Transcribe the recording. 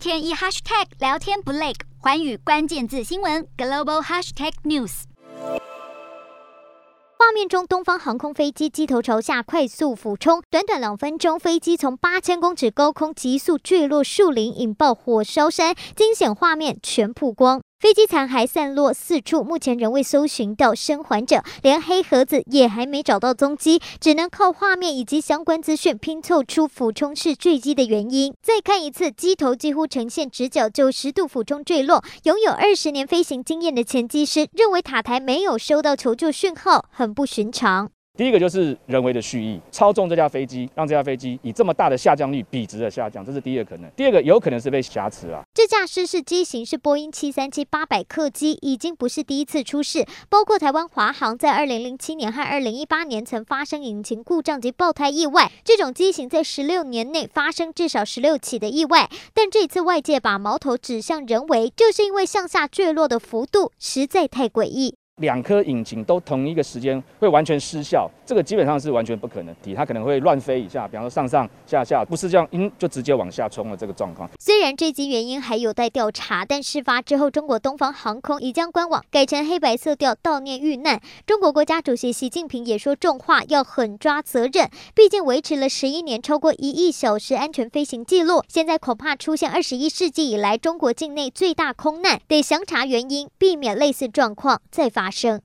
天一 hashtag 聊天不累，环宇关键字新闻 global hashtag news。画面中，东方航空飞机机头朝下快速俯冲，短短两分钟，飞机从八千公尺高空急速坠落树林，引爆火烧山，惊险画面全曝光。飞机残骸散落四处，目前仍未搜寻到生还者，连黑盒子也还没找到踪迹，只能靠画面以及相关资讯拼凑出俯冲式坠机的原因。再看一次，机头几乎呈现直角九十度俯冲坠落。拥有二十年飞行经验的前机师认为，塔台没有收到求救讯号，很不寻常。第一个就是人为的蓄意操纵这架飞机，让这架飞机以这么大的下降率笔直的下降，这是第一个可能。第二个有可能是被挟持啊。这架失事机型是波音七三七八百客机，已经不是第一次出事，包括台湾华航在二零零七年和二零一八年曾发生引擎故障及爆胎意外。这种机型在十六年内发生至少十六起的意外，但这次外界把矛头指向人为，就是因为向下坠落的幅度实在太诡异。两颗引擎都同一个时间会完全失效，这个基本上是完全不可能的。它可能会乱飞一下，比方说上上下下，不是这样，嗯，就直接往下冲了这个状况。虽然坠机原因还有待调查，但事发之后，中国东方航空已将官网改成黑白色调悼念遇难。中国国家主席习近平也说重话，要狠抓责任。毕竟维持了十一年，超过一亿小时安全飞行记录，现在恐怕出现二十一世纪以来中国境内最大空难，得详查原因，避免类似状况再发生。